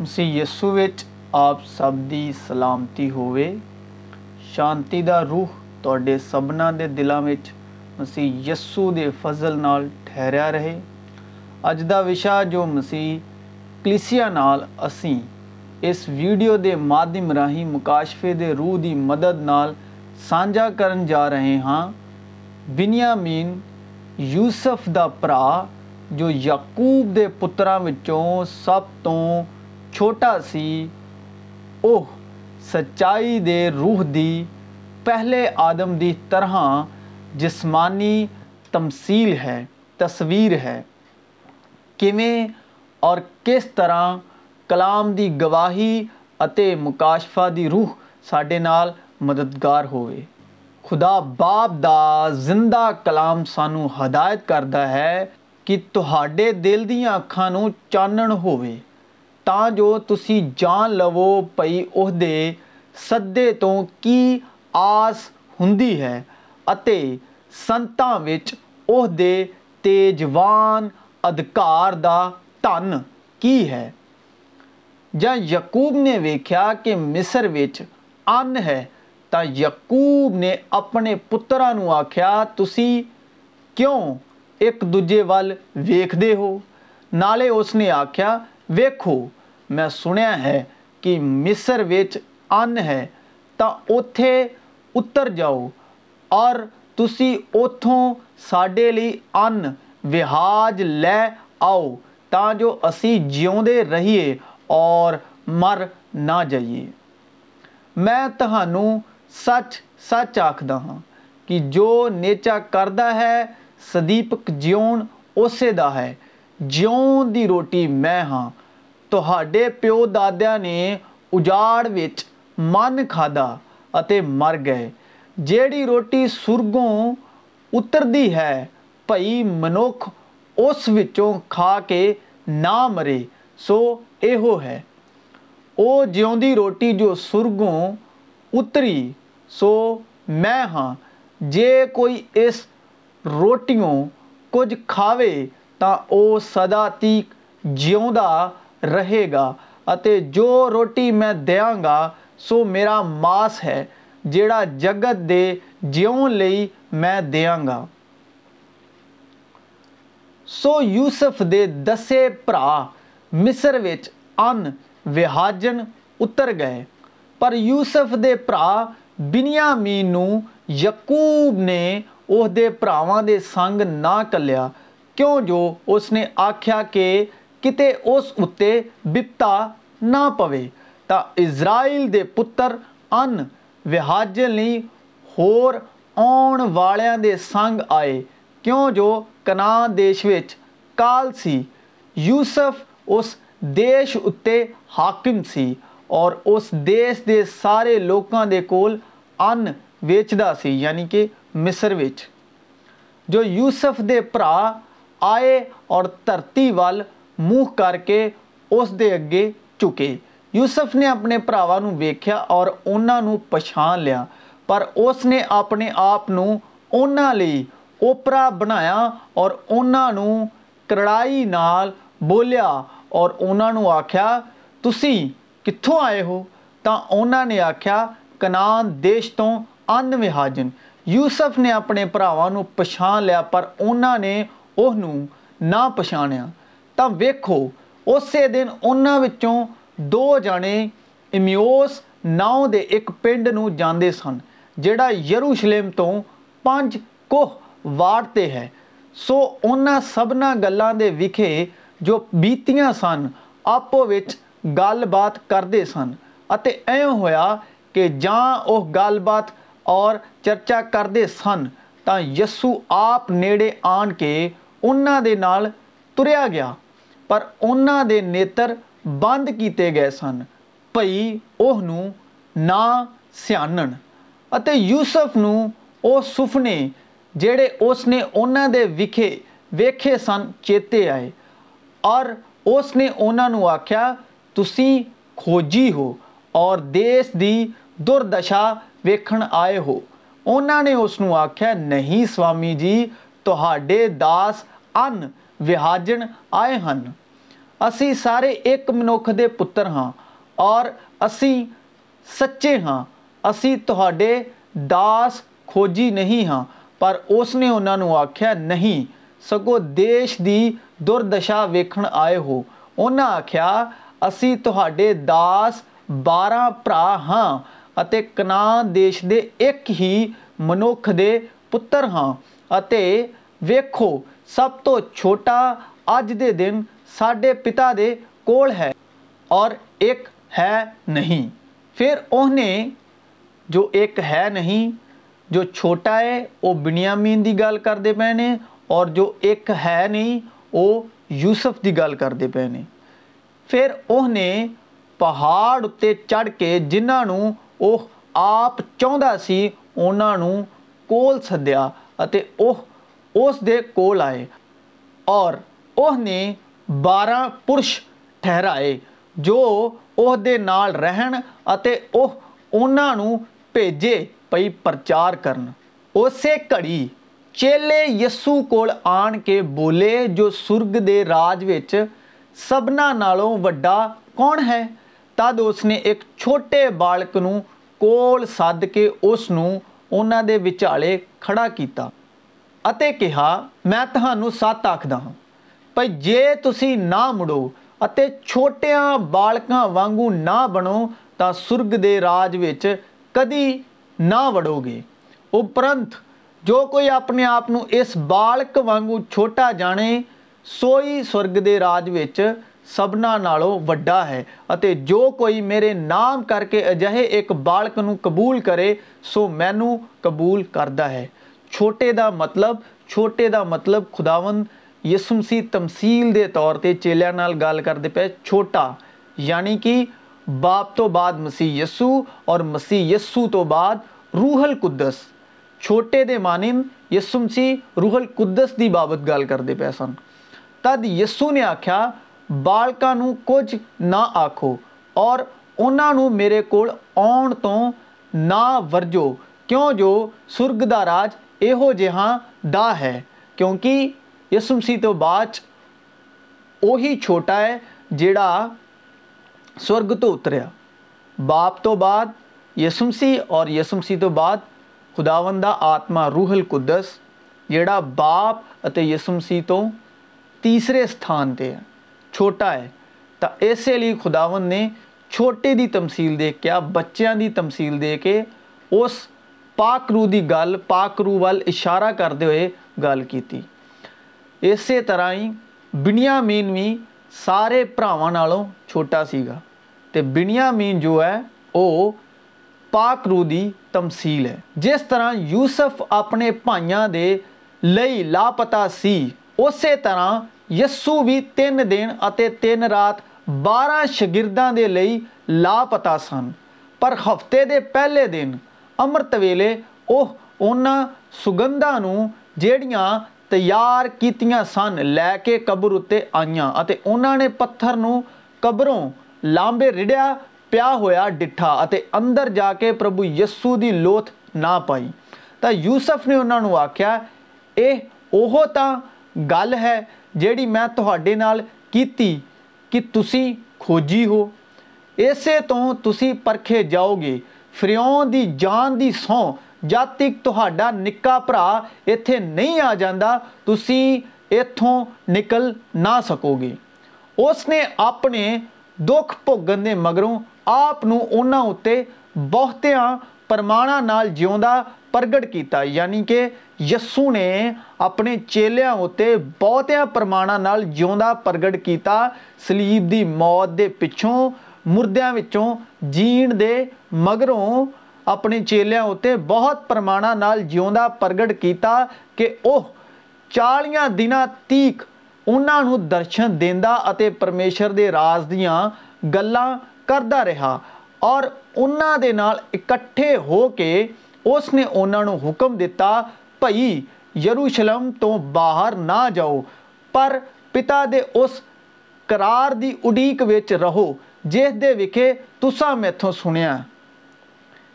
مسی یسوچ آپ سب کی سلامتی ہو شانتی روح تے سبن کے دلانے مسیح یسو کے فضل نال ٹھہریا رہے۔ اج کا وشا جو مسیح کلسی اس ویڈیو کے مادھیم راہی مقاشفے کے روح کی مدد نال سانجا کرن جا رہے ہاں۔ بنیامی یوسف کا برا جو یقوب کے پترا بچوں سب تو چھوٹا سی اوہ سچائی دے روح دی پہلے آدم دی طرح جسمانی تمثیل ہے تصویر ہے کمیں اور کس طرح کلام دی گواہی ਅਤੇ ਮੁਕਾਸ਼ਫਾ ਦੀ ਰੂਹ ਸਾਡੇ ਨਾਲ ਮਦਦਗਾਰ ਹੋਵੇ। ਖੁਦਾ ਬਾਪ ਦਾ ਜ਼ਿੰਦਾ ਕਲਾਮ ਸਾਨੂੰ ਹਦਾਇਤ ਕਰਦਾ ਹੈ ਕਿ ਤੁਹਾਡੇ ਦਿਲ ਦੀਆਂ ਅੱਖਾਂ ਨੂੰ ਚਾਨਣ ਹੋਵੇ। جو تھی جان لو پی اسے سدے تو کی آس ہوں سنت تیزوان ادھکار کا تن کی ہے جقوب نے ویخیا کہ مصر اتنا یقوب نے اپنے پترا آخیا تھی کیوں ایک دوجے ویکتے ہوا ویکو میں سنیا ہے کہ مصر ویچ ان ہے تو اتر اتر جاؤ اور تھی اتوں سڈے ان واج لے آؤ تا جو اِسی جیوے رہیے اور مر نہ جائیے میں تو سچ سچ آخر ہاں کہ جو نیچا کرتا ہے سدیپک جیون اسی کا ہے جی روٹی میں ہاں تہاڈے پیو دادیا نے اجاڑ من کھا مر گئے جیڑی روٹی سرگوں اتر دی ہے پئی منک اس وچوں کھا کے نہ مرے سو اے ہو ہے او وہ دی روٹی جو سرگوں اتری سو میں ہاں جے کوئی اس روٹیوں کچھ کھاوے تا او صدا تک جیوں دا رہے گا اتے جو روٹی میں دیاں گا، سو میرا ماس ہے، جیڑا جگت دے جیوں لئی میں دیاں گا۔ سو یوسف دے دسے پرا مصر ون وہجن اتر گئے۔ پر یوسف دے پرا برا بنی یقو نے اوہ دے براواں دے سنگ نہ کلیا۔ کیوں جو اس نے آکھیا کہ کت اس بپتا نہ پے تو اسرائیل کے پر اہاجل نہیں ہوگ آئے کیوں جو کنا دیش کال سی یوسف اس دیش اتنے حاقم سی اور اس دیش کے سارے لوگ ان ویچتا سا یعنی کہ مصر و جو یوسف کے برا آئے اور دھرتی وال منہ کر کے اس کے اگے چکے یوسف نے اپنے پھراوا نیکیا اور پچھان لیا پر اس نے اپنے آپ کو اوپرا بنایا اور کرائی نال بولیا اور آخیا تھی کتھو آئے ہو تو انہوں نے آخیا کنان دیش تو ان وہجن یوسف نے اپنے پراوا نو پچھان لیا پر انہوں نے اس پھاڑیا ویکھو اسی دن ان دو جنے امیوس ناؤ کے ایک پنڈ نا یروشل وارڈ سے ہے سو ان سب گلوں کے وکھے جو بیتیاں سن آپ گل بات کرتے سنتے ایو ہوا کہ جہ گل بات اور چرچا کرتے سن تو یسو آپ نےڑے آن کے انہوں کے نال تریا گیا پر بند کتے گئے سن پائی اس یوسف نفنے جڑے اس نے انہوں کے وکھے ویکے سن چیتے آئے اور اس نے انہوں نے آخیا تھی کوجی ہو اور دیش کی دردشا دیکھ آئے ہونا نے اسمی جی تس ان جن آئے ہیں ابھی سارے ایک منخ کے پر ہاں اور اچھی سچے ہاں اُسی دس کھوجی نہیں ہاں پر اس نے انہوں نے آخیا نہیں سگو دیش کی دردشا وی ہونا آخر ابھی تس بارہ برا ہاں کناہ دیش کے ایک ہی منک کے پتر ہاں دیکھو سب تو چھوٹا اج دے دن سڈے پتا ہے اور ایک ہے نہیں پھر انہیں جو ایک ہے نہیں جو چھوٹا ہے وہ بنیامی گل کرتے پے نے اور جو ایک ہے نہیں وہ یوسف کی گل کرتے پے نے پھر انہیں پہاڑ اتنے چڑھ کے جہاں وہ آپ چاہتا سر انہوں نے کول سدیا اس کو آئے اور اس نے بارہ پرش ٹھہرائے جو اسنو پیجے پی پرچار کری چیلے یسو کو آ کے بولی جو سرگ کے راج سبنا وڈا کون ہے؟ تب اس نے ایک چھوٹے بالکل کول سد کے اسالے کھڑا کیا کہا میں سات آخدہ ہاں بھائی جی تھی نہو چھوٹے بالکان وانگوں نہ بڑو تو سرگ دے راج کدی نہ وڑو گے اپرنت جو کوئی اپنے آپ کو اس بالک وگوں چھوٹا جانے سو ہی سرگ کے راج سبنا وڈا ہے جو کوئی میرے نام کر کے اجھے ایک بالکل قبول کرے سو مینو قبول کرتا ہے چھوٹے دا مطلب چھوٹے دا مطلب خداون یسمسی تمثیل دے طور تے چیلیا نال گال کر دے پہ چھوٹا۔ یعنی کی باپ تو بعد مسیح یسو اور مسیح یسو تو بعد روح القدس۔ چھوٹے دے مانند یسمسی روح القدس دی بابت گال کر دے پہ سن۔ تد یسو نے آخیا بالکا نو کچھ نہ آکھو اور انہا نو میرے کو آن تو نہ ورجو۔ کیوں جو سرگ کا راج یہو جہاں دا ہے کیونکہ یسمسی تو بعد وہی چھوٹا ہے جڑا سرگ تو اتریا باپ تو بعد یسمسی اور یسمسی تو بعد خداون دتما روحل قدس جا باپ اور یسمسی تو تیسرے استھان پہ ہے چھوٹا ہے تو اسی لیے خداون نے چھوٹے کی تمسیل دے کیا بچیاں تمسیل دے کے اس پاک رو دی گل پاک پا کرو وشارہ کرتے ہوئے گل کی اسی طرح ہی بنیا مین بھی سارے پراواں چھوٹا سا تو بنی مین جو ہے او پاک رو دی تمثیل ہے جس طرح یوسف اپنے پائیا کے لی لاپتا سی اسی طرح یسو بھی تین دن اتے تین رات بارہ شگرداں کے لی لاپتا سن پر ہفتے دے پہلے دن امرت ویلے وہ سگندا نیار کیت سن لے کے قبر اتنے آئی اور انہوں نے پتھروں قبروں لانبے رڑیا پیا ہوا ڈٹھا اندر جا کے پربھو یسو کی لوتھ نہ پائی تو یوسف نے انہوں نے آخیا یہ وہ تو گل ہے جی میں کہ تھی کوجی ہو اسی تو تھی پرکھے جاؤ گے فر جان کی سہ جب تک نکا برا اتنے نہیں آ جا تو اتو نکل نہ سکو گے اس نے اپنے دکھ بوگن کے مگر آپ اتنے بہت پرماڑا نال جیوا پرگٹ کیا یعنی کہ یسو نے اپنے چیلیاں اتنے بہتیا پرماڑا نال جیوا پرگٹ کیا سلیب کی موت کے پچھوں مردیوں جین کے مگروں اپنے چیلیا اتنے بہت پرماڑا نال جیوا پرگٹ کیا کہ وہ چالیاں دن تیک انہوں درشن دیا پرمیشور راج دیا گلیں کرتا رہا اور انہوں کے نال اکٹھے ہو کے اس نے انہوں نے حکم دتا بھائی یروشلم تو باہر نہ جاؤ پر پتا کر اڈی رہو جس دکھے تسا میں تو سنیا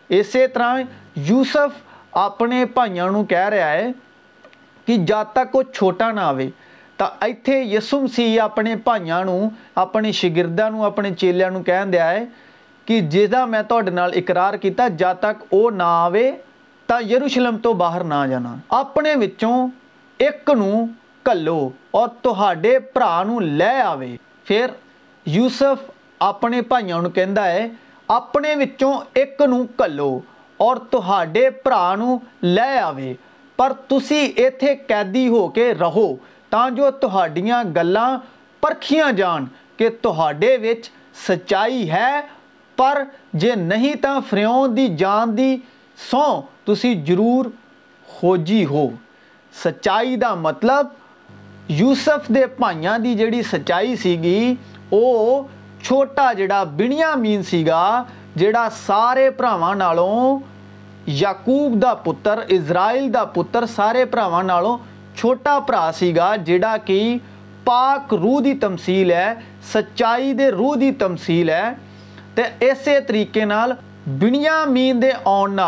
اس طرح یوسف اپنے بھائیوں کو کہہ رہا ہے کہ جب تک وہ چھوٹا نہ آئے تو اتنے یسوم سی اپنے بھائیوں کو اپنے شگردا نئے چیلیاں کہہ دیا ہے کہ جہاں میں تقرار کیا جب تک وہ نہ آئے تو یروشلم تو باہر نہ جانا اپنے ایک نلو اور تے نو لے آئے پھر یوسف اپنے بھائیوں کہہدا ہے اپنے ایک نو اور پھر لے آئے پر تھی اتنے قیدی ہو کے رہو تلام پرکھیاں جان کہ تچائی ہے پر جہاں تو فرو کی جان کی سہ تی ضرور خوجی ہو سچائی کا مطلب یوسف کے بائیاں جیڑی سچائی سی وہ چھوٹا جا بیا مین سا جڑا سارے براوا نالوں یعقوب کا پتر ازرائل کا پتر سارے براوا نالوں چھوٹا برا سا جڑا کہ پاک روح کی تمسیل ہے سچائی کے روح کی تمسیل ہے تو اسی طریقے بنیا مین کے آن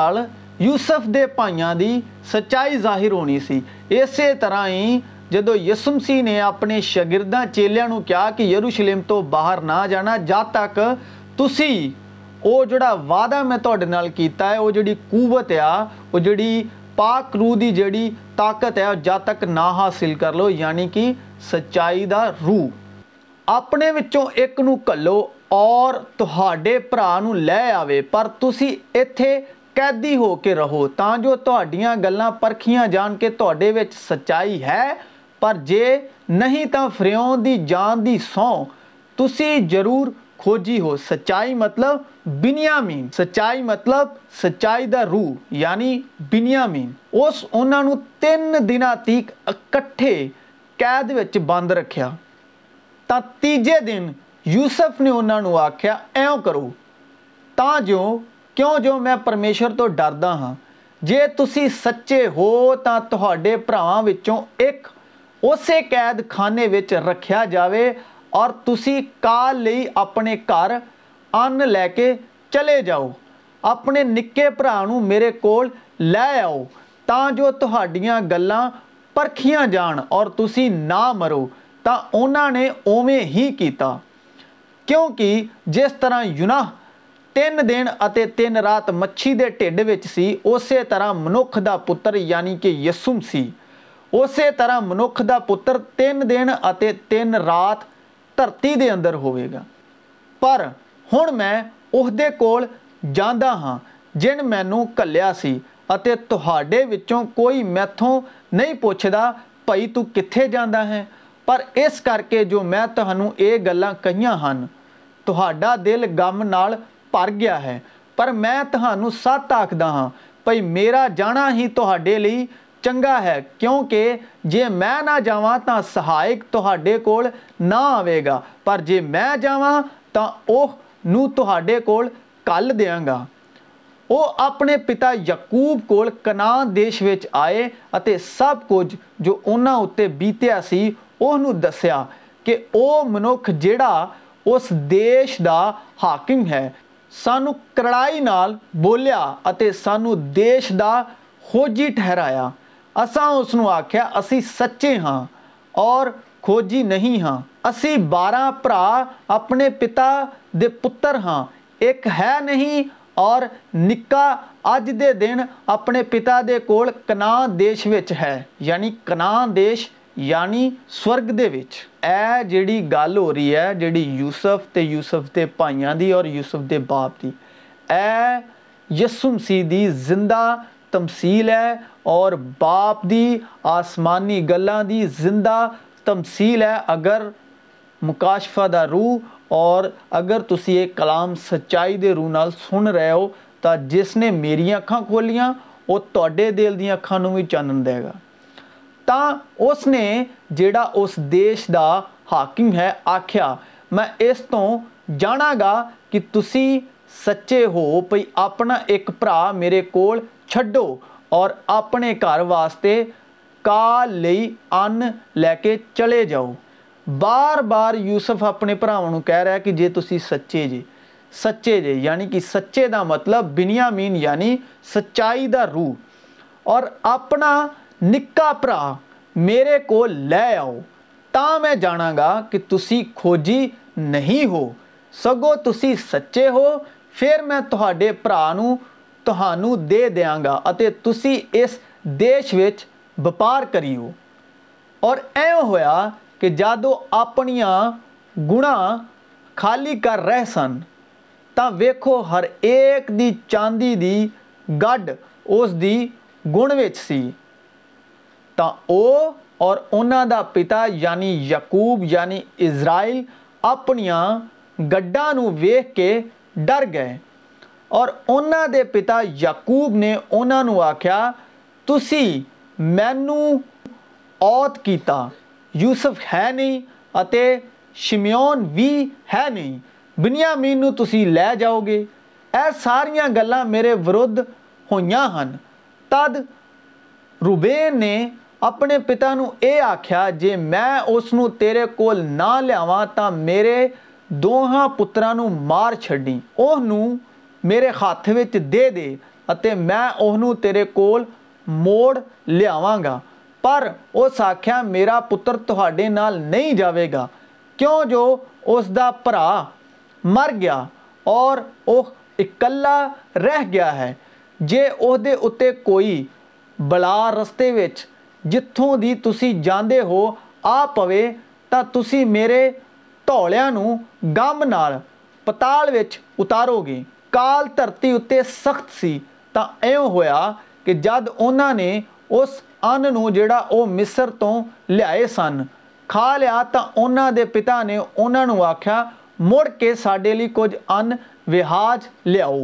یوسف کے بائیاں کی سچائی ظاہر ہونی سی اس طرح ہی جدو یسمسی نے اپنے شاگرداں کہ یروشلیم تو باہر نہ جانا جب تک تسی او جڑا وعدہ میں تہاڈے نال کیتا ہے او جڑی قوت ہے او جڑی پاک رو دی جڑی طاقت ہے جا تک نہ حاصل کر لو یعنی کہ سچائی دا رو اپنے وچوں ایک نو کلو اور لے آوے پر تسی ایتھے قیدی ہو کے رہو تاں جو تلان پرکھیاں جان کے کہ وچ سچائی ہے ਪਰ ਜੇ ਨਹੀਂ ਤਾਂ ਫਰਿਉਂ ਦੀ ਜਾਨ ਦੀ ਸੌ ਤੁਸੀਂ ਜ਼ਰੂਰ کھوجی ہو سچائی مطلب بنیامین سچائی مطلب سچائی دا روح یعنی بنیامین اس انہاں نو تین دن تیک اکٹھے قید وچ بند رکھیا تا تیجے دن یوسف نے انہوں نے آکھیا ایوں کرو تا جو کیوں جو میں پرمیشر تو ڈردا ہاں ਜੇ ਤੁਸੀਂ ਸੱਚੇ ਹੋ ਤਾਂ ਤੁਹਾਡੇ ਭਰਾਵਾਂ ਵਿੱਚੋਂ ਇੱਕ اسے قید خانے رکھیا جاوے اور تسی کال لئی اپنے کار ان لے کے چلے جاؤ اپنے نکے پرانوں میرے کول لے آؤ تا جو تو ہڈیاں گلہ پرکھیاں جان اور تسی نہ مرو تو اونا نے اومے ہی کیتا کیونکہ جس طرح یونہ تین دن اتے تین رات مچھی دے ٹیڈ وچ سی اسے طرح منوکھ دا پتر یعنی کہ یسوم سی اسی طرح منک کا پتر تین دن اور تین رات دھرتی کے اندر ہوئے گا پر ہوں میں اسے کول جانا ہاں جن مینوں کلیا سے کوئی میتھوں نہیں پوچھتا بھائی تھی جانا ہے پر اس کر کے جو میں یہ گلیں کہہ سا دل گمال پڑ گیا ہے پر میں ست آخدہ ہاں بھائی میرا جانا ہی تو چاہ ہے کیوںکہ جی میں نہ جاؤں تو سہایک تل نہ آئے گا پر جے میں جاڈے کو دیا گا وہ اپنے پتا یقوب کو دیش آئے سب کچھ جو انہوں بیتیا سی اس دسیا کہ وہ منک جہا اس دیش کا ہاکم ہے سانوں کرڑائی بولیا دیش کا خوجی ٹہرایا اصا اس آخیا اِسی سچے ہاں اور کوجی نہیں ہاں۔ اُسی بارہ برا اپنے پتا ہاں۔ ایک ہے نہیں اور نکا اج اپنے پتا کنا دیش ہے۔ یعنی کناں دیش یعنی سورگ دے ای جڑی گل ہو رہی ہے جی یوسف تو یوسف کے بائیاں کی اور یوسف کے باپ کی یہ یسوم سی زندہ تمثیل ہے اور باپ دی آسمانی گلیں دی زندہ تمثیل ہے اگر مکاشفہ دا دو اور اگر تسی یہ کلام سچائی کے روح سن رہے ہو، تا جس نے میری اکھاں کھولیاں وہ تیرے دل دیا اکھان بھی چانن دے گا۔ تا اس نے جڑا اس دیش دا حاکم ہے آکھیا، میں اس تو جانا گا کہ تسی سچے ہو کہ اپنا ایک برا میرے کول چڈو اور اپنے گھر واسطے کال ان لے کے چلے جاؤ بار بار یوسف اپنے پھراو کہہ رہا ہے کہ جی تھی سچے جی سچے جے یعنی کہ سچے کا مطلب بینیا می یعنی سچائی کا رو اور اپنا نکا برا میرے کو لے آؤ میں جانا گا کہ تھی کوجی نہیں ہو سگوں تھی سچے ہو پھر میں تے نو دے دیاںا یا تسی اس دیش وپار کریو اور ای ہوا کہ جب وہ اپنیا گڑا خالی کر رہے سن تو ویخو ہر ایک چاندی کی گڈ اس کی گن وی تو اور انہوں کا پتا یعنی یقوب یعنی اسرائیل اپنیا گڈا ویخ کے ڈر گئے پتا یوب نے انہوں آخیا تھی مینوت یوسف ہے نہیں شمو بھی ہے نہیں بنیا می نی لے جاؤ گے یہ سارا گلان میرے وردھ ہوئی ہیں تب روبے نے اپنے پتا یہ آخیا جی میں اسے کول نہ لیاواں تو میرے دونوں پترا مار چ میرے ہاتھ وے دے اتے میں اہنو تیرے کول موڑ لیاوگا پر اس آخر میرا پتر تے نہیں جاوے گا کیوں جو اس دا پرا مر گیا اور وہ اکلا رہ گیا ہے جی اس کوئی بلا رستے وچ جتھوں دی تسی جاندے ہو آ پوے تا تسی میرے توڑیاں گم نہ پتال اتارو گے کال دھرتی سخت سیوں ہوا کہ جب انہوں نے اس اُن جا مصر تو لیا سن کھا لیا تو پتا نے آخیا سی کچھ ان واج لیاؤ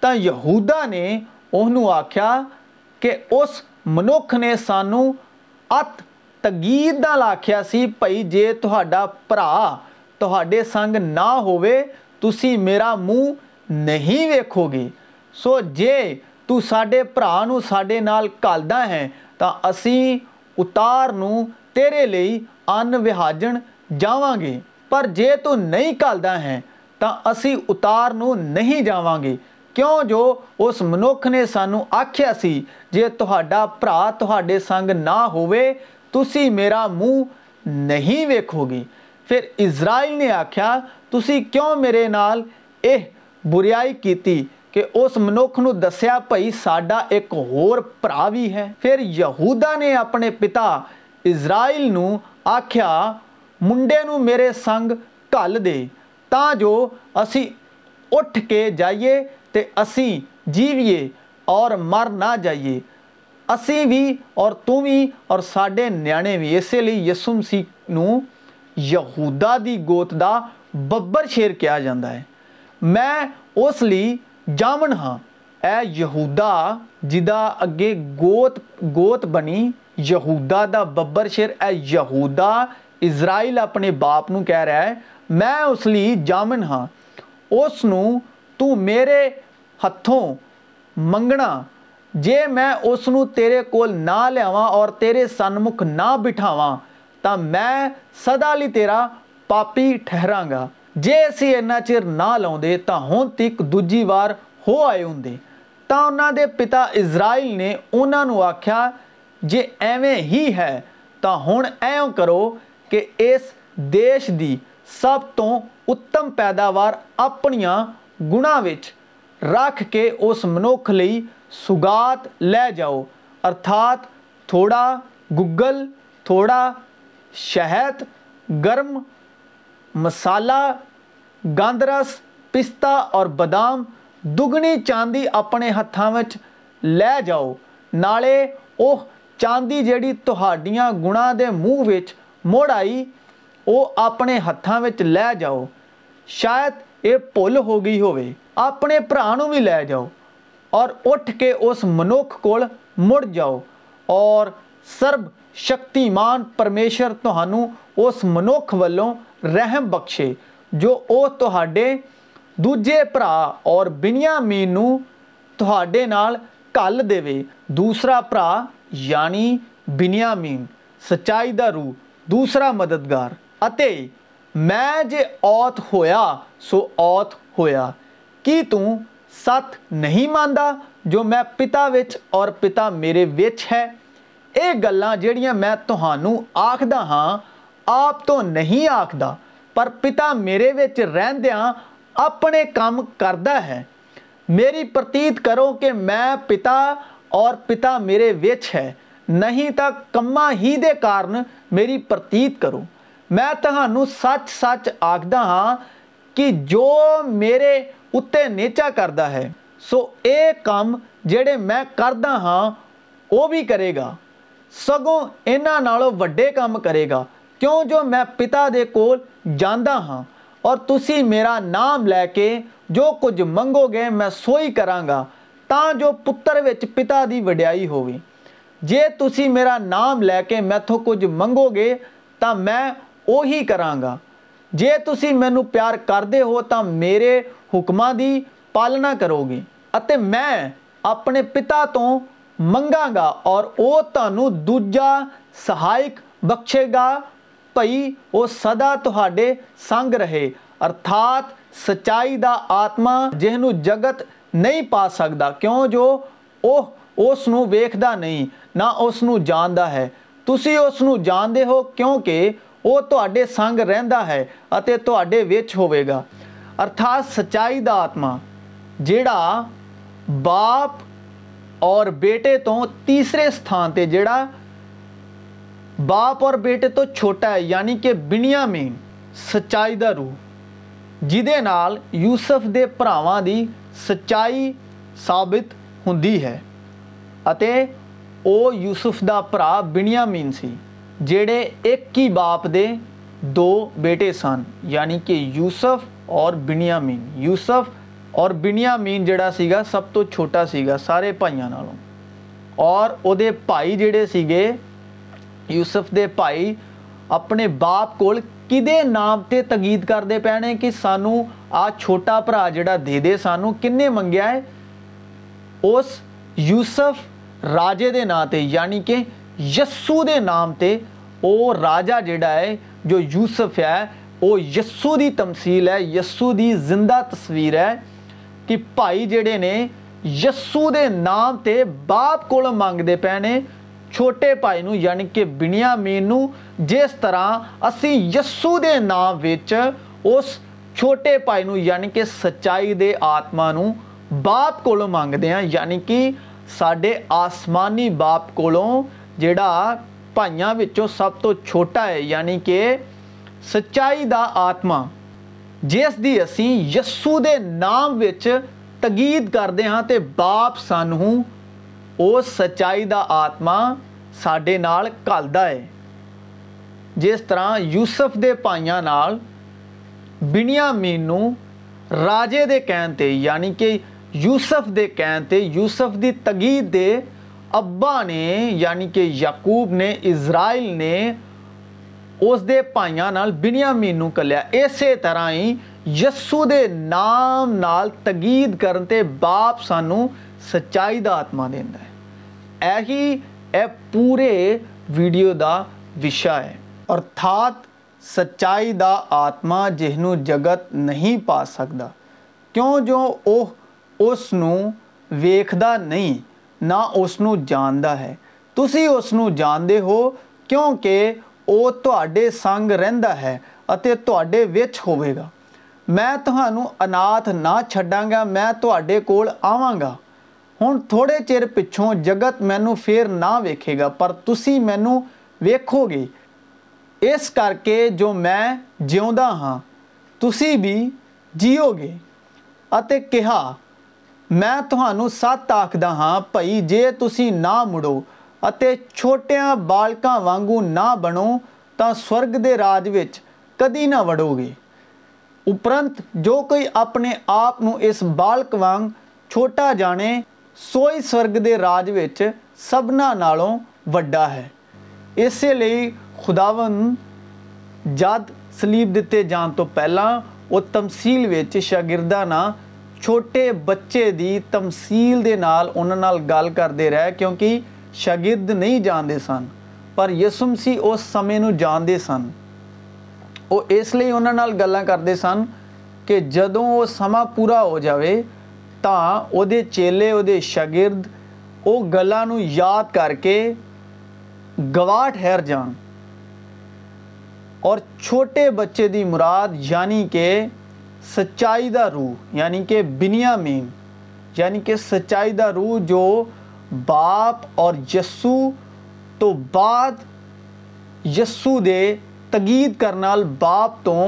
تو یہوا نے اس منک نے سنوں ات تگی دل آخیا سی بھائی جی تاڈے سنگ نہ ہوا منہ نہیں وو گے سو جی تے پڑا ساڈے ٹالدا ہے تو اُسی اتاروں تیرے لین وہجن جا گے پر جی تھی ٹھلتا ہے تو اِسی اتاروں نہیں جا گے کیوں جو اس منک نے سانوں آخیا سی جی تاڈے سنگ نہ ہوا منہ نہیں ویکھو گے پھر اسرائیل نے آخیا تھی کیوں میرے نال بریائی کی اس منکھ نسیا بھائی ساڈا ایک ہوا بھی ہے پھر یہودا نے اپنے پتا ازرائیل آخیا منڈے میرے سنگل دے جو اِسی اٹھ کے جائیے تو اِسی جیویے اور مر نہ جائیے اصر تھی اور سڈے نیا بھی اسی لیے یسوم سی نہودا کی گوت کا ببر شیر کیا جاتا ہے میں اس لی جامن ہاں یہ یہودا جا کے گوت گوت بنی یہود کا ببر شیر ایہدا عزرائیل اپنے باپ کو کہہ رہا ہے میں اس لیے جامن ہاں اس میرے ہاتھوں منگنا جی میں اس کو نہ لیا اور سنمکھ نہ بٹھاوا تو میں سدا لی تیرا پاپی ٹھہرا گا جی اِسی ان چر نہ لا ہوں تک دوار ہو آئے ہوں تو پتا ازرائل نے انہوں نے آخیا جی ایویں ہی ہے تو ہوں ایو کرو کہ اس دیش کی سب تو اتم پیداوار اپنیا گنان کے اس منک لی سگات لے جاؤ ارتھات تھوڑا گل تھوڑا شہد گرم مسالہ گاندرس پستہ اور بدام دگنی چاندی اپنے ہاتھوں لے جاؤ نالے وہ چاندی جیڑی تنہ آئی وہ اپنے ہاتھوں لے جاؤ شاید یہ پل ہو گئی ہونے اپنے نو بھی لے جاؤ اور اٹھ کے اس منک کو مڑ جاؤ اور سرب شکتیمان پرمےشر تو منک و رحم بخشے جو وہ تجے برا اور بنیامی ٹال دے دوسرا برا یعنی بنیامی سچائی دار رو دوسرا مددگار میں جت ہوا سو عت ہوا کی تہا جو میں پتا پتا میرے ہے یہ گلا جی تخدا ہاں آپ نہیں آخلا پر پتا میرے رہدی اپنے کام کرتا ہے میری پرتیت کرو کہ میں پتا اور پتا میرے ہے نہیں تو کماں ہی دار میری پرتیت کرو میں سچ سچ آخر ہاں کہ جو میرے اتنے نیچا کرتا ہے سو یہ کام جا ہاں وہ بھی کرے گا سگوں یہاں وم کرے گا کیوں جو میں پتا در ہاں تی میرا نام لے کے جو کچھ مگو گے میں سوئی کروں گا جو پرچ پتا وڈیائی ہو جی میرا نام لے کے میتھو کچھ مگو گے تو میں اہ جی تھی منتھ پیار کرتے ہو تو میرے حکماں پالنا کرو گے میں اپنے پتا تو مگاگا اور وہ تھانوں دجا سہایک بخشے گا۔ پائی وہ سدا تے سنگ رہے ارتھات سچائی کا آتما جہنوں جگت نہیں پا سکتا کیوں جو اس کو ویختا نہیں نہ اس کو جانتا ہے تھی اسے سنگ رہدا ہے ہوگا ارتھات سچائی کا آتما جڑا باپ اور بیٹے تو تیسرے استھان پہ جڑا باپ اور بیٹے تو چھوٹا ہے یعنی کہ بینیا میم سچائی دا روح۔ جیدے نال یوسف دے براواں دی سچائی ثابت ہندی ہے۔ اتے او یوسف دا کا پھرا سی، جیڑے ایک کی باپ دے دو بیٹے سن یعنی کہ یوسف اور بنیامی یوسف اور بنیامی جڑا سا سب تو چھوٹا سا سارے پائیاں نالوں۔ اور او دے پائی بھائی ج یوسف کے بھائی اپنے باپ کوام پہ تگید کرتے پینے کہ سانو آ چھوٹا برا جا دے دے سانوں کن مس یوسف راجے کے نام سے یعنی کہ یسو کے نام سے وہ راجا جہا ہے، جو یوسف ہے وہ یسو کی تمسیل ہے، یسو کی زندہ تصویر ہے کہ بھائی جہے نے یسو کے نام سے باپ کو منگتے پینے چھوٹے بھائی یعنی کہ جس طرح یسوع نام چھوٹے یعنی کہ سچائی دن باپ کو مانگتے ہیں یعنی آسمانی باپ کو جڑا پائیا سب تو چھوٹا ہے یعنی کہ سچائی کا آتما جس کی ابھی یسو دام تگید کرتے ہاں تو باپ سانو اس سچائی کا آتما سڈے نالدا ہے جس طرح یوسف کے بھائی بینیا می نو راجے دے یعنی کہ یوسف کے کہہتے یوسف کی تگیت کے ابا نے یعنی کہ یقوب نے اسرائیل نے اس کے بائیاں بینیا می نوں کری طرح ہی یسو کے نام نال تگید کرن باپ سانوں سچائی کا آتما دیا اوے ویڈیو کا وشا ہے ارتھات سچائی کا آتما جسوں جگت نہیں پا سکتا کیوں جو اسے سنگ رہدا ہے اور تڈے ہوئے گا میں تمن انااتھ نہ میں تڈے کول آواں گا ہوں تھوڑے چر پچھوں جگت مینو پھر نہ اس کر کے جو میں جیوا ہاں تھی بھی جیو گے کہا میں ست آخدہ ہاں پائی جی تھی نہو چھوٹے بالکان وگوں نہ بنو تو سرگ دے راج کدی نہ وڑو گے پرنت جو کوئی اپنے آپ اس بالک وگ چھوٹا جانے سوئے سورگ کے راج سب وا ہے اس لیے خداون جد سلیپ دیتے جان تو پہلے وہ تمسیل شاگردان چھوٹے بچے کی تمسیل کے نام ان گل کرتے رہے کیونکہ شاگرد نہیں جانتے سن پر یسم سی اس سمے نانتے سن ਉਹ ਇਸ ਲਈ ਉਹਨਾਂ ਨਾਲ ਗੱਲਾਂ ਕਰਦੇ ਸਨ ਕਿ ਜਦੋਂ ਉਹ ਸਮਾਂ ਪੂਰਾ ਹੋ ਜਾਵੇ، ਤਾਂ ਉਹਦੇ ਚੇਲੇ، ਉਹਦੇ ਸ਼ਾਗਿਰਦ ਉਹ ਗੱਲਾਂ ਨੂੰ ਯਾਦ ਕਰਕੇ ਗਵਾਹ ਠਹਿਰ ਜਾਣ। اور چھوٹے بچے دی مراد یعنی کہ سچائی دا روح یعنی کہ بنیامین یعنی کہ سچائی دا روح جو باپ اور یسو تو بعد یسو دے تگد کراپ تو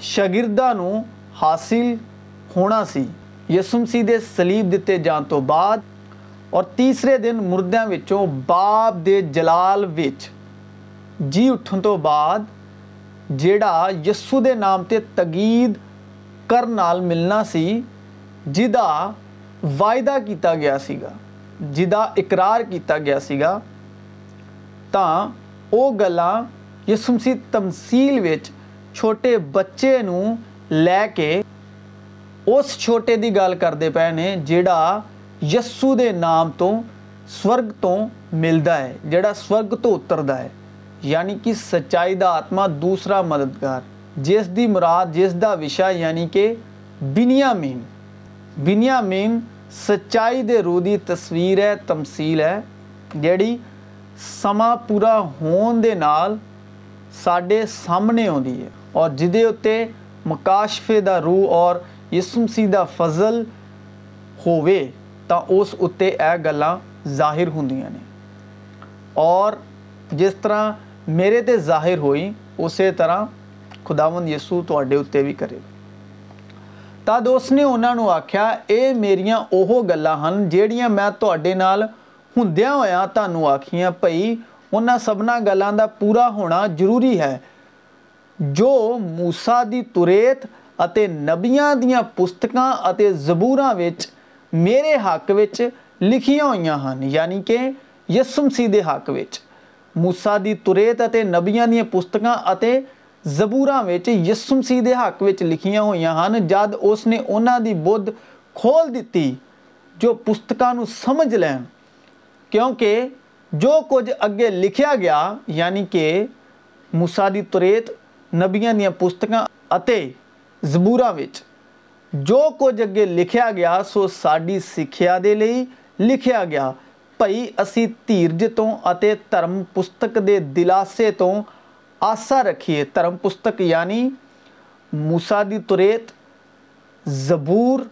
شاگردا ناصل ہونا سی دلیب دیتے جان تو بعد اور تیسرے دن مردوں کے باپ کے جلال جی اٹھنے بعد جاسو کے نام سے تگید کرنا سی جا وعدہ کیا گیا جاار کیا گیا تو وہ گلا یسم سی تمسیل چھوٹے بچے لے کے اس چھوٹے کی گل کرتے پے نے جڑا یسو کے نام تو سورگ تو ملتا ہے جہاں سورگ تو اترتا ہے یعنی کہ سچائی کا آتما دوسرا مددگار جس کی مراد جس کا وشا یعنی کہ بینیا میم بنی میم سچائی د روی تصویر ہے تمسیل ہے جہی سماں پورا ہونے سڈے سامنے آدھے اتنے مقاشفے کا روح اور یسمسی کا فضل ہو اسے یہ گل ہوں نے اور جس طرح میرے پہ ظاہر ہوئی اسی طرح خداو یسو تھوڑے اُتّے بھی کرے تب اس نے انہوں نے آخیا یہ میری وہ گلا ہیں جہاں میں ہوں ہوا تھی بھائی ਉਹਨਾਂ ਸਭਨਾ ਗੱਲਾਂ ਦਾ ਪੂਰਾ ਹੋਣਾ ਜ਼ਰੂਰੀ ਹੈ ਜੋ موسی ਦੀ ਤੁਰੇਤ ਅਤੇ ਨਬੀਆਂ ਦੀਆਂ ਪੁਸਤਕਾਂ ਅਤੇ ਜ਼ਬੂਰਾਂ ਵਿੱਚ ਮੇਰੇ ਹੱਕ ਵਿੱਚ ਲਿਖੀਆਂ ਹੋਈਆਂ ਹਨ ਯਾਨੀ ਕਿ ਯਿਸੂ ਮਸੀਹ ਦੇ ਹੱਕ ਵਿੱਚ موسی ਦੀ ਤੁਰੇਤ ਅਤੇ ਨਬੀਆਂ ਦੀਆਂ ਪੁਸਤਕਾਂ ਅਤੇ ਜ਼ਬੂਰਾਂ ਵਿੱਚ ਯਿਸੂ ਮਸੀਹ ਦੇ ਹੱਕ ਵਿੱਚ ਲਿਖੀਆਂ ਹੋਈਆਂ ਹਨ ਜਦ ਉਸ ਨੇ ਉਹਨਾਂ ਦੀ ਬੁੱਧ ਖੋਲ ਦਿੱਤੀ ਜੋ ਪੁਸਤਕਾਂ ਨੂੰ ਸਮਝ ਲੈਣ ਕਿਉਂਕਿ ਜੋ ਕੁਝ ਅੱਗੇ ਲਿਖਿਆ ਗਿਆ ਯਾਨੀ ਕਿ موسی ਦੀ ਤੁਰੇਤ ਨਬੀਆਂ ਦੀਆਂ ਪੁਸਤਕਾਂ ਅਤੇ ਜ਼ਬੂਰਾਂ ਵਿੱਚ ਜੋ ਕੁਝ ਅੱਗੇ ਲਿਖਿਆ ਗਿਆ ਸੋ ਸਾਡੀ ਸਿੱਖਿਆ ਦੇ ਲਈ ਲਿਖਿਆ ਗਿਆ ਭਈ ਅਸੀਂ ਧੀਰਜ ਤੋਂ ਅਤੇ ਧਰਮ ਪੁਸਤਕ ਦੇ ਦਿਲਾਸੇ ਤੋਂ ਆਸਾ ਰੱਖੀਏ ਧਰਮ ਪੁਸਤਕ ਯਾਨੀ موسی ਦੀ ਤੁਰੇਤ ਜ਼ਬੂਰ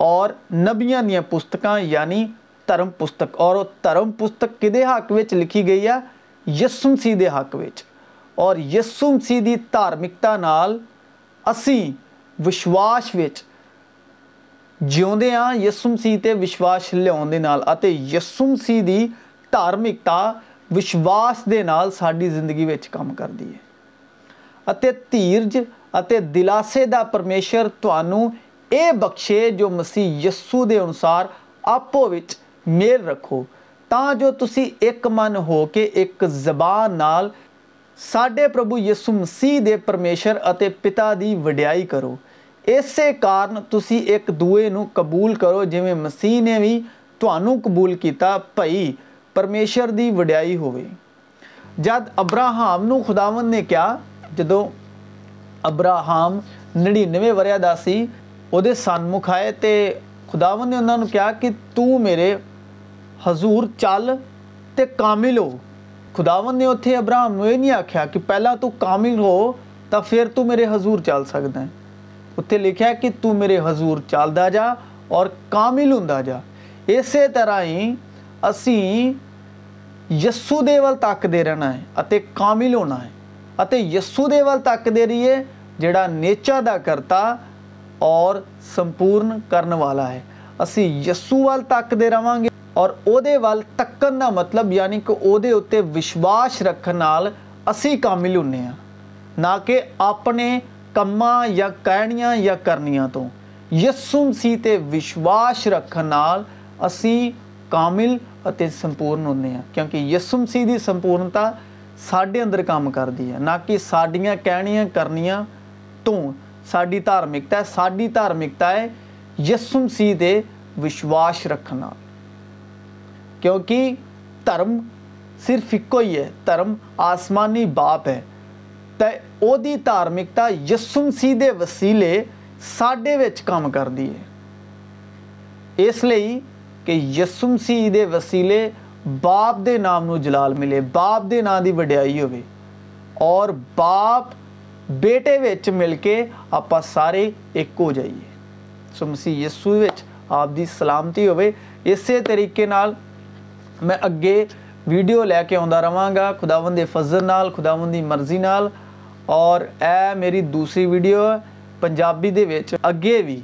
ਔਰ ਨਬੀਆਂ ਦੀਆਂ ਪੁਸਤਕਾਂ ਯਾਨੀ درم پستک اور درم پستک کھے حق لکھی گئی ہے یسم سی کے حق اور یسم سی دارمکتا وشواس جیو یسم سی وشواس لیا یسم سی دارمکتا وشواس کے نام ساری زندگی کام کرتی ہے دھیرج دلاسے کا پرمےشر تے بخشے جو مسیح یسو کے انوسار آپ میل رکھو تا جو تُک ہو کے ایک زبان نال سڈے پربھو یسو مسیح پرمےشر پتا کی وڈیائی کرو۔ اسی کارن تھی ایک دوئے قبول کرو جی مسیح نے بھی تھانوں قبول کیا پائی پرمےشر کی وڈیائی ہوئی جب ابراہم نے خداو نے کیا، جدو ابراہم نڑنوے وریادی وہ خداو نے انہوں نے کہا کہ تیرے ہزور چلتے کامل ہو خداوت نے اتنے ابراہم یہ نہیں آخیا کہ پہلا تامل ہو تو پھر تیرے ہزور چل سکیں اتنے لکھا کہ تیرے ہزور چلتا جا اور کامل ہوں جا اسی طرح ہی اصو دکتے رہنا ہے کامل ہونا ہے یسو دل تک دے جا نیچر کرتا اور پورن کرا ہے ابھی یسو والے رہے اور وہ وکن کا مطلب یعنی کہ وہ وشواس رکھن اامل ہوں نہ کہ اپنے کام یا کہنیاں یا کرنیا تو یسم سی وشواس رکھن ااملپورن ہوں کیونکہ یسوم سیپورنتا سڈے اندر کام کرتی ہے نہ کہ سڈیا کہ ساری دارمکتا ہے ساری دارمکتا ہے یسم سی وشواس رکھنا کیونکہ ترم صرف ایکو ہی ہے ترم آسمانی باپ ہے۔ تے او دی تارمکتا یسم سیدھے وسیلے وسیع ویچ کام کر دی ہے۔ اس لئی کہ یسم سیدھے وسیلے باپ دے نام نو جلال ملے، باپ دے نام کی وڈیائی باپ بیٹے ویچ مل کے آپ سارے ایک جائیے۔ سمسی ویچ آپ دی سلامتی ہو اسی طریقے نال میں اگے ویڈیو لے کے آگا خداون کے فضل نال خداون کی مرضی نال۔ اور اے میری دوسری ویڈیو ہے، پنجابی دے اگے بھی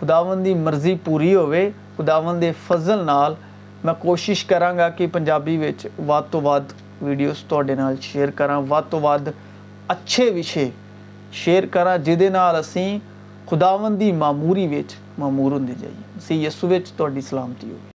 خداون کی مرضی پوری ہوئے ہوداوی فضل نال میں کوشش کراں گا کہ پنجابی ودھ تو ودھ ویڈیوز کراں۔ کرد تو ود اچھے وشے شیئر کریں خداون کی معموری ویچ مامور ہوں جائیے۔ اسی یسوی تھی سلامتی ہوگی